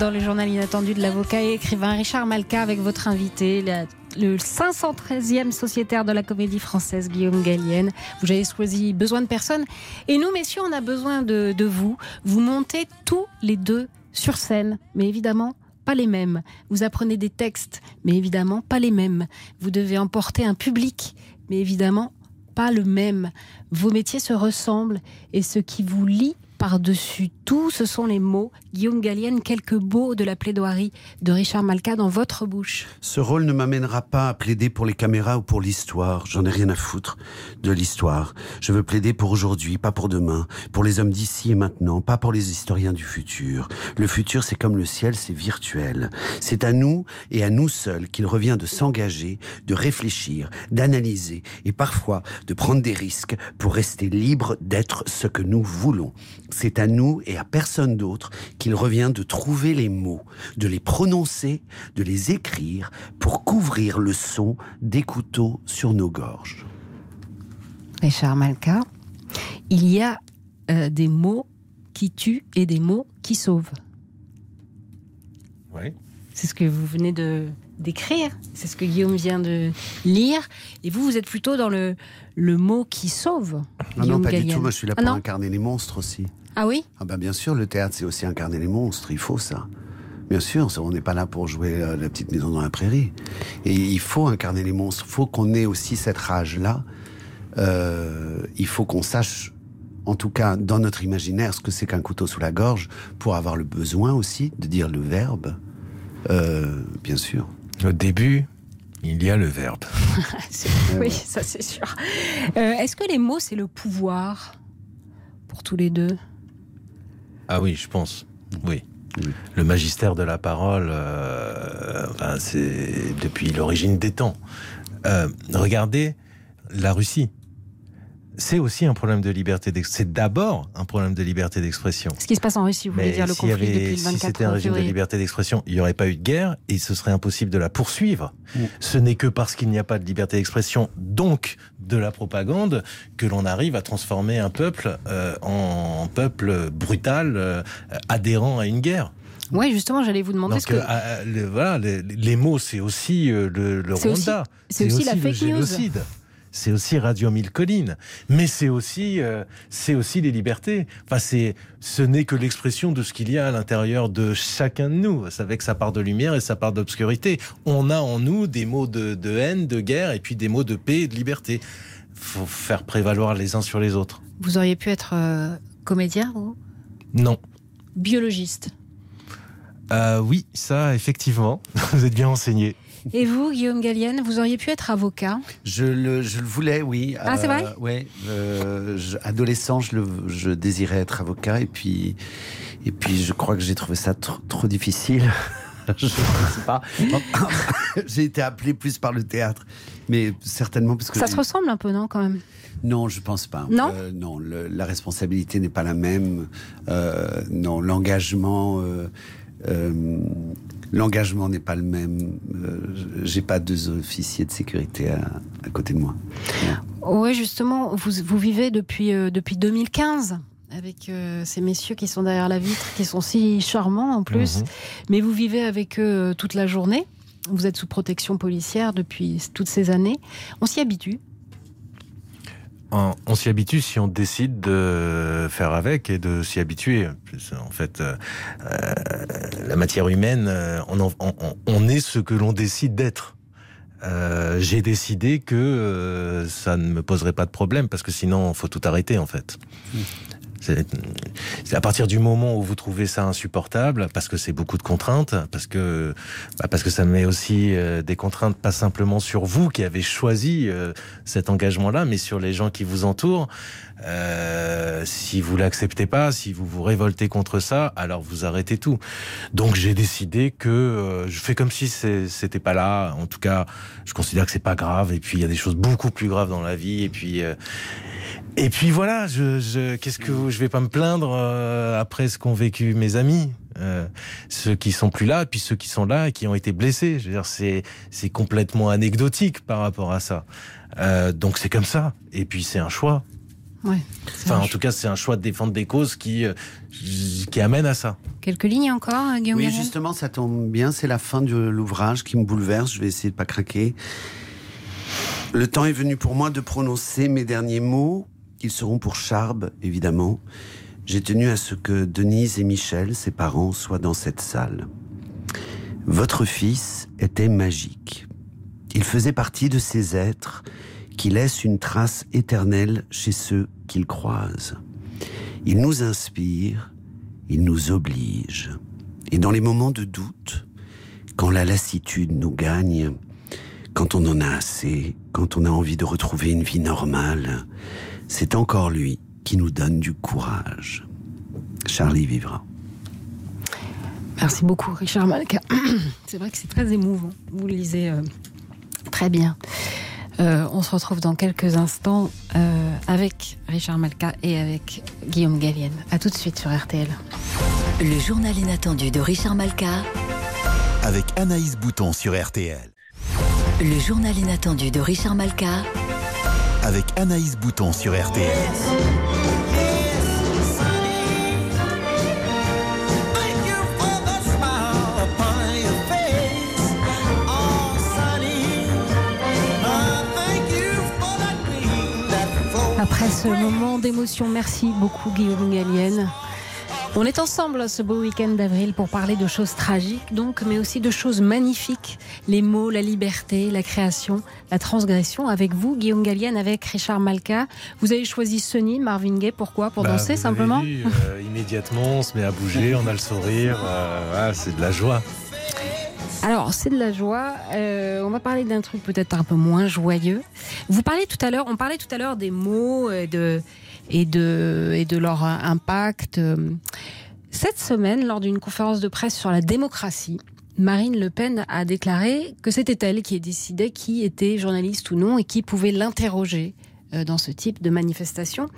Dans le journal inattendu de l'avocat et écrivain Richard Malka avec votre invité, le 513e sociétaire de la comédie française, Guillaume Gallienne. Vous avez choisi Besoin de personne. Et nous, messieurs, on a besoin de, de vous. Vous montez tous les deux sur scène, mais évidemment pas les mêmes. Vous apprenez des textes, mais évidemment pas les mêmes. Vous devez emporter un public, mais évidemment pas le même. Vos métiers se ressemblent et ce qui vous lie par-dessus tout, ce sont les mots. Guillaume Gallienne, quelques mots de la plaidoirie de Richard Malka dans votre bouche. Ce rôle ne m'amènera pas à plaider pour les caméras ou pour l'histoire. J'en ai rien à foutre de l'histoire. Je veux plaider pour aujourd'hui, pas pour demain. Pour les hommes d'ici et maintenant, pas pour les historiens du futur. Le futur, c'est comme le ciel, c'est virtuel. C'est à nous et à nous seuls qu'il revient de s'engager, de réfléchir, d'analyser et parfois de prendre des risques pour rester libre d'être ce que nous voulons. C'est à nous et à personne d'autre qu'il revient de trouver les mots, de les prononcer, de les écrire pour couvrir le son des couteaux sur nos gorges. Richard Malka, il y a euh, des mots qui tuent et des mots qui sauvent. Oui. C'est ce que vous venez de d'écrire, c'est ce que Guillaume vient de lire, et vous, vous êtes plutôt dans le, le mot qui sauve. Ah non, Guillaume pas du tout. Moi, je suis là Ah pour non incarner les monstres aussi. Ah oui? Ah ben bien sûr, le théâtre, c'est aussi incarner les monstres. Il faut ça. Bien sûr, on n'est pas là pour jouer euh, la petite maison dans la prairie. Et il faut incarner les monstres. Il faut qu'on ait aussi cette rage-là. Euh, il faut qu'on sache, en tout cas dans notre imaginaire, ce que c'est qu'un couteau sous la gorge, pour avoir le besoin aussi de dire le verbe. Euh, bien sûr. Au début, il y a le verbe. C'est- oui, ça c'est sûr. Euh, Est-ce que les mots, c'est le pouvoir pour tous les deux? Ah oui, je pense. Oui. Le magistère de la parole, euh, enfin, c'est depuis l'origine des temps. Euh, regardez la Russie. C'est aussi un problème de liberté d'expression. C'est d'abord un problème de liberté d'expression. Ce qui se passe en Russie, vous voulez dire le conflit avait- depuis le si 24 c'était un régime de liberté d'expression, il n'y aurait pas eu de guerre et ce serait impossible de la poursuivre. Ce n'est que parce qu'il n'y a pas de liberté d'expression, donc de la propagande, que l'on arrive à transformer un peuple euh, en peuple brutal, euh, adhérent à une guerre. Oui, justement, j'allais vous demander Donc, ce que. euh, euh, le- voilà, les, les mots, c'est aussi euh, le, le C'est aussi- Rwanda. c'est aussi la le fake news. C'est aussi Radio Mille Collines. Mais c'est aussi, euh, c'est aussi les libertés. Enfin, c'est, ce n'est que l'expression de ce qu'il y a à l'intérieur de chacun de nous, avec sa part de lumière et sa part d'obscurité. On a en nous des mots de, de haine, de guerre, et puis des mots de paix et de liberté. Faut faire prévaloir les uns sur les autres. Vous auriez pu être euh, comédien ou Non. biologiste. Euh, oui, ça, effectivement. Vous êtes bien enseigné. Et vous, Guillaume Gallienne, vous auriez pu être avocat Je le, je le voulais, oui. Ah, c'est vrai euh, je- adolescent, je, le, je désirais être avocat et puis, et puis je crois que j'ai trouvé ça trop, trop difficile. je ne sais pas. j'ai été appelé plus par le théâtre, mais certainement parce que Ça se ressemble un peu, non, quand même? Non, je pense pas. Non? Euh, Non, le- la responsabilité n'est pas la même. Euh, non, l'engagement, euh, euh, l'engagement n'est pas le même. Euh, J'ai pas deux officiers de sécurité à, à côté de moi. Oui, justement, vous, vous vivez depuis, euh, depuis 2015 avec euh, ces messieurs qui sont derrière la vitre, qui sont si charmants en plus, Mhm. mais vous vivez avec eux euh, toute la journée. Vous êtes sous protection policière depuis toutes ces années. On s'y habitue. On, s'y habitue si on décide de faire avec et de s'y habituer. En fait, euh, euh, la matière humaine, euh, on, en- est ce que l'on décide d'être. euh, j'ai décidé que ça ne me poserait pas de problème parce que sinon, faut tout arrêter en fait. C'est c'est à partir du moment où vous trouvez ça insupportable, parce que c'est beaucoup de contraintes, parce que bah, parce que ça met aussi euh, des contraintes pas simplement sur vous qui avez choisi euh, cet engagement-là, mais sur les gens qui vous entourent. Euh, si vous l'acceptez pas, si vous vous révoltez contre ça, alors vous arrêtez tout. Donc j'ai décidé que euh, je fais comme si c'était pas là. En tout cas, je considère que c'est pas grave. Et puis il y a des choses beaucoup plus graves dans la vie. Et puis euh, et puis voilà, je, je qu'est-ce que vous- je vais pas me plaindre euh, après ce qu'ont vécu mes amis. Euh, ceux qui sont plus là, puis ceux qui sont là et qui ont été blessés. Je veux dire, c'est c'est complètement anecdotique par rapport à ça. Euh, donc c'est comme ça. Et puis c'est un choix. Ouais. Enfin, en tout cas, c'est un choix de défendre des causes qui euh, qui amène à ça. Quelques lignes encore, euh, Guillaume Oui, justement, ça tombe bien. C'est la fin de l'ouvrage qui me bouleverse. Je vais essayer de pas craquer. Le temps est venu pour moi de prononcer mes derniers mots. Ils seront pour Charbe, évidemment. J'ai tenu à ce que Denise et Michel, ses parents, soient dans cette salle. Votre fils était magique. Il faisait partie de ces êtres qui laissent une trace éternelle chez ceux qu'ils croisent. Il nous inspire, il nous oblige. Et dans les moments de doute, quand la lassitude nous gagne, quand on en a assez, quand on a envie de retrouver une vie normale, c'est encore lui qui nous donne du courage. Charlie vivra. Merci beaucoup, Richard Malka. C'est vrai que c'est très émouvant. Vous le lisez euh, très bien. Euh, on se retrouve dans quelques instants euh, avec Richard Malka et avec Guillaume Gallienne. À tout de suite sur RTL. Le journal inattendu de Richard Malka. Avec Anaïs Bouton sur RTL. Le journal inattendu de Richard Malka. Avec Anaïs Bouton sur RTL. Après ce moment d'émotion, merci beaucoup Guillaume Gallienne. On est ensemble ce beau week-end d'avril pour parler de choses tragiques, donc, mais aussi de choses magnifiques. Les mots, la liberté, la création, la transgression. Avec vous, Guillaume Gallienne, avec Richard Malka. Vous avez choisi Sonny, Marvin Gaye, pourquoi? Pour Bah, danser vous simplement? avez vu, euh, Immédiatement, on se met à bouger, on a le sourire. euh, c'est de la joie. Alors, c'est de la joie. Euh, on va parler d'un truc peut-être un peu moins joyeux. Vous parlez tout à l'heure, on parlait tout à l'heure des mots de, et de, leur impact. Cette semaine, lors d'une conférence de presse sur la démocratie, Marine Le Pen a déclaré que c'était elle qui décidait qui était journaliste ou non et qui pouvait l'interroger euh, dans ce type de manifestation.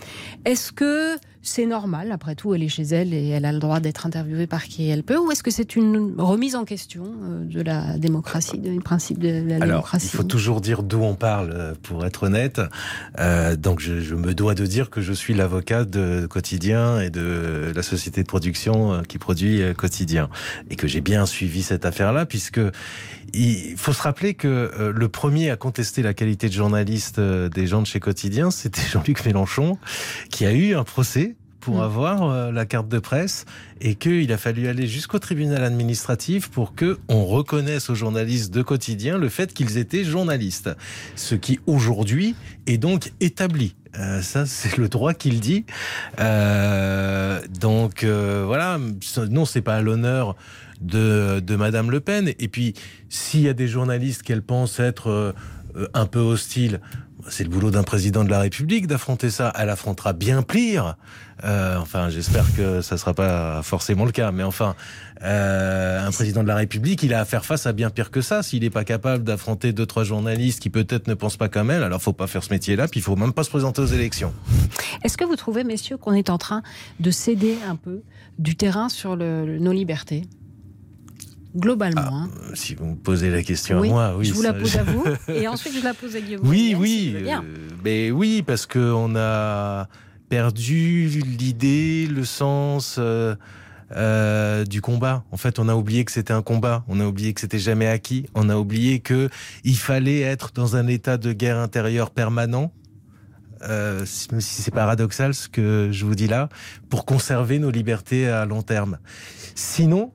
Est-ce que c'est normal, après tout, elle est chez elle et elle a le droit d'être interviewée par qui elle peut, ou est-ce que c'est une remise en question euh, de la démocratie, du principe de la Alors, démocratie il faut toujours dire d'où on parle, euh, pour être honnête. Euh, donc, je, je me dois de dire que je suis l'avocat de Quotidien et de la société de production euh, qui produit Quotidien. Et que j'ai bien suivi cette affaire-là, puisque il faut se rappeler que euh, le premier à contester la qualité de journaliste euh, des gens de chez Quotidien, c'était Jean-Luc Mélenchon, qui a eu un procès pour Mm. avoir euh, la carte de presse et qu'il a fallu aller jusqu'au tribunal administratif pour que on reconnaisse aux journalistes de quotidien le fait qu'ils étaient journalistes. Ce qui aujourd'hui est donc établi. Euh, ça, c'est le droit qu'il dit. Euh, donc euh, voilà, non, c'est pas à l'honneur de, de Madame Le Pen. Et puis, s'il y a des journalistes qu'elle pense être euh, un peu hostiles, c'est le boulot d'un président de la République d'affronter ça. Elle affrontera bien pire. Euh, enfin, j'espère que ça sera pas forcément le cas, mais enfin, euh, un président de la République, il a à faire face à bien pire que ça. S'il n'est pas capable d'affronter deux trois journalistes qui peut-être ne pensent pas comme elle, alors faut pas faire ce métier-là, puis il faut même pas se présenter aux élections. Est-ce que vous trouvez, messieurs, qu'on est en train de céder un peu du terrain sur le- nos libertés? Globalement. hein. Euh, Si vous me posez la question Oui, à moi, oui. je vous la pose à vous et ensuite je la pose à Guillaume. Oui, oui, euh, mais oui, parce que on a perdu l'idée, le sens euh, euh, du combat. En fait, on a oublié que c'était un combat. On a oublié que c'était jamais acquis. On a oublié que il fallait être dans un état de guerre intérieure permanent. Euh, même si c'est paradoxal ce que je vous dis là, pour conserver nos libertés à long terme. Sinon,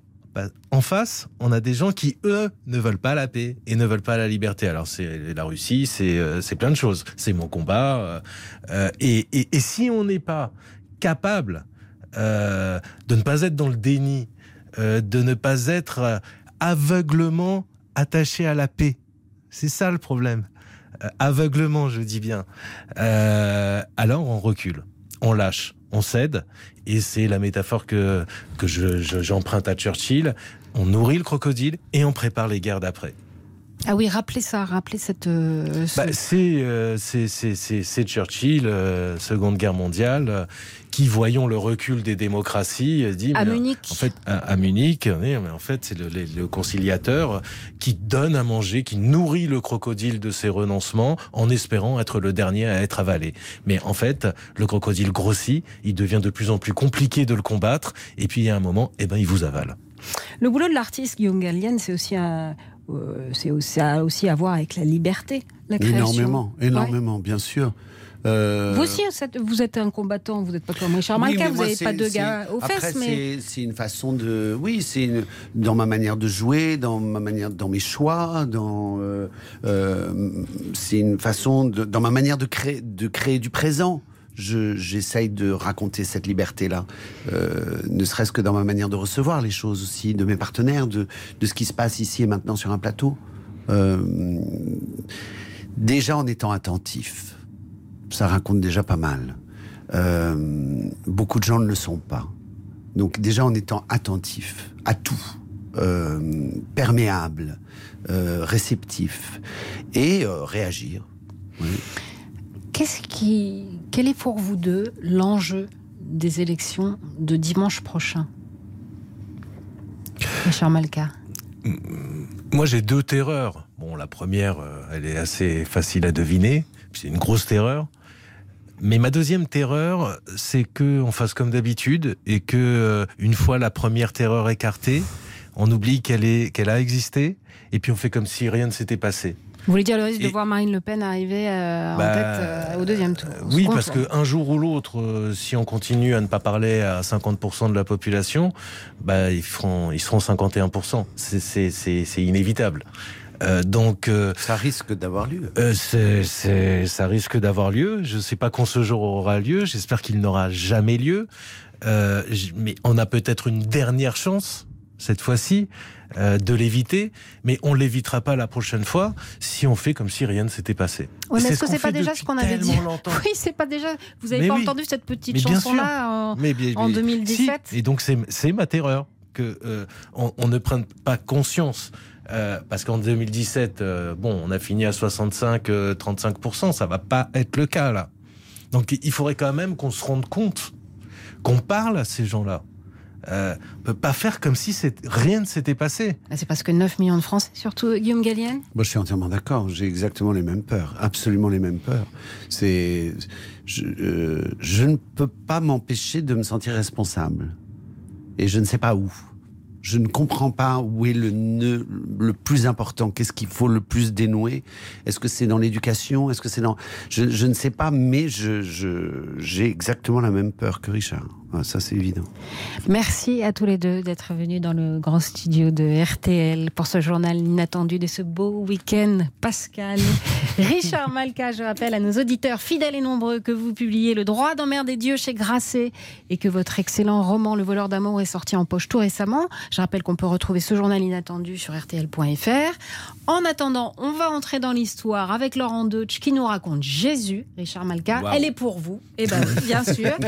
en face, on a des gens qui, eux, ne veulent pas la paix et ne veulent pas la liberté. Alors, c'est la Russie, c'est euh, plein de choses. C'est mon combat. euh, euh, et, si on n'est pas capable de ne pas être dans le déni, de ne pas être aveuglement attaché à la paix, c'est ça le problème. Aveuglement, je dis bien. Alors, on recule, on lâche, on cède. Et c'est la métaphore que, que je- je- j'emprunte à Churchill. On nourrit le crocodile et on prépare les guerres d'après. Ah oui, rappelez ça, rappelez cette. euh, ce- Bah, c'est, euh, c'est, c'est, c'est, c'est Churchill, euh, Seconde Guerre mondiale, euh, qui, voyant le recul des démocraties, euh, dit... À mais, euh, Munich. En fait, à, à Munich, mais en fait, c'est le, le- le conciliateur qui donne à manger, qui nourrit le crocodile de ses renoncements en espérant être le dernier à être avalé. Mais en fait, le crocodile grossit, il devient de plus en plus compliqué de le combattre, et puis il y a un moment, eh ben, il vous avale. Le boulot de l'artiste Guillaume Gallienne, c'est aussi un. Euh, c'est aussi, ça a aussi à voir avec la liberté, la création. Énormément, Ouais. énormément, bien sûr. Euh, Vous aussi, vous êtes- un combattant, vous n'êtes pas comme Richard Oui, Malka, vous n'avez pas deux c'est- gars aux après, fesses, mais. c'est- une façon de, oui, c'est dans ma manière de jouer, dans ma manière, dans mes choix, dans, euh, euh, c'est une façon de, dans ma manière de créer, de créer du présent. Je- J'essaye de raconter cette liberté-là, euh, ne serait-ce que dans ma manière de recevoir les choses aussi, de mes partenaires, de, de ce qui se passe ici et maintenant sur un plateau. Euh, déjà en étant attentif, ça raconte déjà pas mal. Euh, beaucoup de gens ne le sont pas. Donc déjà en étant attentif à tout, euh, perméable, euh, réceptif et euh, réagir. Qu'est-ce qui, quel est pour vous deux l'enjeu des élections de dimanche prochain Richard Malka? Moi, j'ai deux terreurs. Bon, la première, euh, elle est assez facile à deviner. C'est une grosse terreur. Mais ma deuxième terreur, c'est que on fasse comme d'habitude et que euh, une fois la première terreur écartée, on oublie qu'elle qu'elle a existé et puis on fait comme si rien ne s'était passé. Vous voulez dire le risque de voir Marine Le Pen arriver euh, en Bah, tête euh, au deuxième tour Oui, Second parce tour. que un jour ou l'autre, euh, si on continue à ne pas parler à 50% de la population, bah ils feront, ils seront 51%. C'est inévitable. Euh, donc ça risque d'avoir lieu. Euh, c'est ça risque d'avoir lieu. Je ne sais pas quand ce jour aura lieu. J'espère qu'il n'aura jamais lieu. Euh, mais on a peut-être une dernière chance cette fois-ci euh, de l'éviter, mais on l'évitera pas la prochaine fois si on fait comme si rien ne s'était passé. Mais C'est est-ce que c'est pas déjà ce qu'on avait dit. Oui, c'est pas déjà. Vous avez Mais pas oui. entendu cette petite chanson-là en, Mais en mais- 2017 si. Et donc c'est ma terreur que euh, on, on ne prenne pas conscience. euh, parce qu'en 2017, euh, bon, on a fini à 65, euh, 35%, ça va pas être le cas là. Donc il faudrait quand même qu'on se rende compte, qu'on parle à ces gens-là. Euh, on peut pas faire comme si rien ne s'était passé. Ah, C'est parce que 9 millions de Français, surtout Guillaume Gallienne Moi, je suis entièrement d'accord. J'ai exactement les mêmes peurs, absolument les mêmes peurs. C'est, je, euh, je ne peux pas m'empêcher de me sentir responsable, et je ne sais pas où. Je ne comprends pas où est le nœud le plus important. Qu'est-ce qu'il faut le plus dénouer? Est-ce que c'est dans l'éducation? Est-ce que c'est dans je, je ne sais pas, mais je, je, j'ai exactement la même peur que Richard. Ah, ça, c'est évident. Merci à tous les deux d'être venus dans le grand studio de RTL pour ce journal inattendu de ce beau week-end pascal. Richard Malka, je rappelle à nos auditeurs fidèles et nombreux que vous publiez Le droit d'emmerder Dieu chez Grasset et que votre excellent roman Le voleur d'amour est sorti en poche tout récemment. Je rappelle qu'on peut retrouver ce journal inattendu sur rtl.fr. En attendant, on va entrer dans l'histoire avec Laurent Deutsch qui nous raconte Jésus, Richard Malka. Elle est pour vous. Eh ben bien sûr.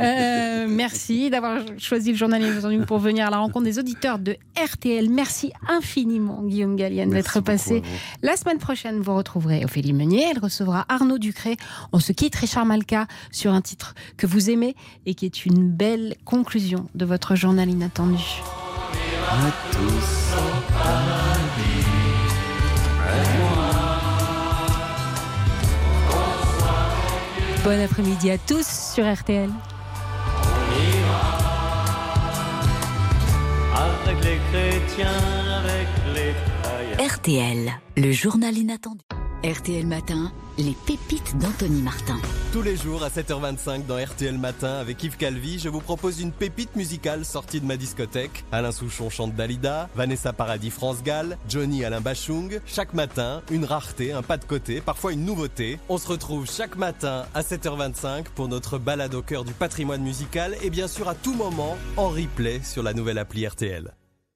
Euh, merci d'avoir choisi le journal inattendu pour venir à la rencontre des auditeurs de RTL. Merci infiniment, Guillaume Gallienne, d'être passé. La semaine prochaine, vous retrouverez Ophélie Meunier. Elle recevra Arnaud Ducré. On se quitte, Richard Malka, sur un titre que vous aimez et qui est une belle conclusion de votre journal inattendu. Bon après-midi à tous sur RTL. Avec les chrétiens, avec les païens. RTL, le journal inattendu. RTL Matin, les pépites d'Anthony Martin. Tous les jours à 7h25 dans RTL Matin avec Yves Calvi, je vous propose une pépite musicale sortie de ma discothèque. Alain Souchon chante Dalida, Vanessa Paradis France Gall, Johnny Alain Bachung. Chaque matin, une rareté, un pas de côté, parfois une nouveauté. On se retrouve chaque matin à 7h25 pour notre balade au cœur du patrimoine musical et bien sûr à tout moment en replay sur la nouvelle appli RTL.